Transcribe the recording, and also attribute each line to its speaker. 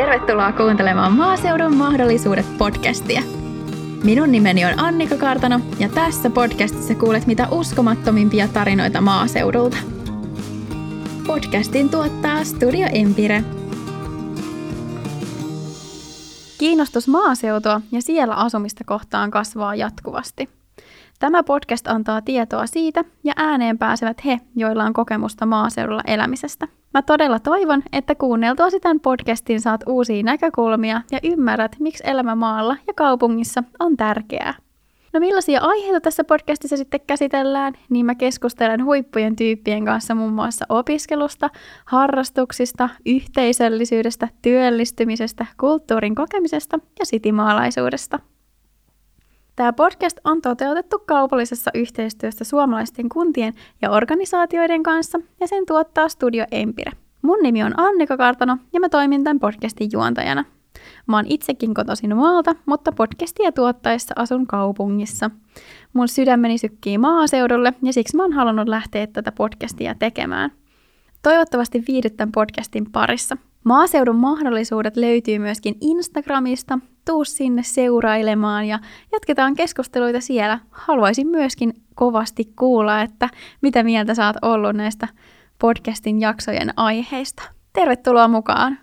Speaker 1: Tervetuloa kuuntelemaan Maaseudun mahdollisuudet podcastia. Minun nimeni on Annika Kartano ja tässä podcastissa kuulet mitä uskomattomimpia tarinoita maaseudulta. Podcastin tuottaa Studio Empire. Kiinnostus maaseutua ja siellä asumista kohtaan kasvaa jatkuvasti – Tämä podcast antaa tietoa siitä ja ääneen pääsevät he, joilla on kokemusta maaseudulla elämisestä. Mä todella toivon, että kuunneltuasi tämän podcastin saat uusia näkökulmia ja ymmärrät, miksi elämä maalla ja kaupungissa on tärkeää. No millaisia aiheita tässä podcastissa sitten käsitellään, niin mä keskustelen huippujen tyyppien kanssa muun muassa opiskelusta, harrastuksista, yhteisöllisyydestä, työllistymisestä, kulttuurin kokemisesta ja sitimaalaisuudesta. Tämä podcast on toteutettu kaupallisessa yhteistyössä suomalaisten kuntien ja organisaatioiden kanssa ja sen tuottaa Studio Empire. Mun nimi on Annika Kartano ja mä toimin tämän podcastin juontajana. Mä oon itsekin kotoisin maalta, mutta podcastia tuottaessa asun kaupungissa. Mun sydämeni sykkii maaseudulle ja siksi mä oon halunnut lähteä tätä podcastia tekemään. Toivottavasti viihdyt tämän podcastin parissa. Maaseudun mahdollisuudet löytyy myöskin Instagramista, tuu sinne seurailemaan ja jatketaan keskusteluita siellä. Haluaisin myöskin kovasti kuulla, että mitä mieltä oot ollut näistä podcastin jaksojen aiheista. Tervetuloa mukaan!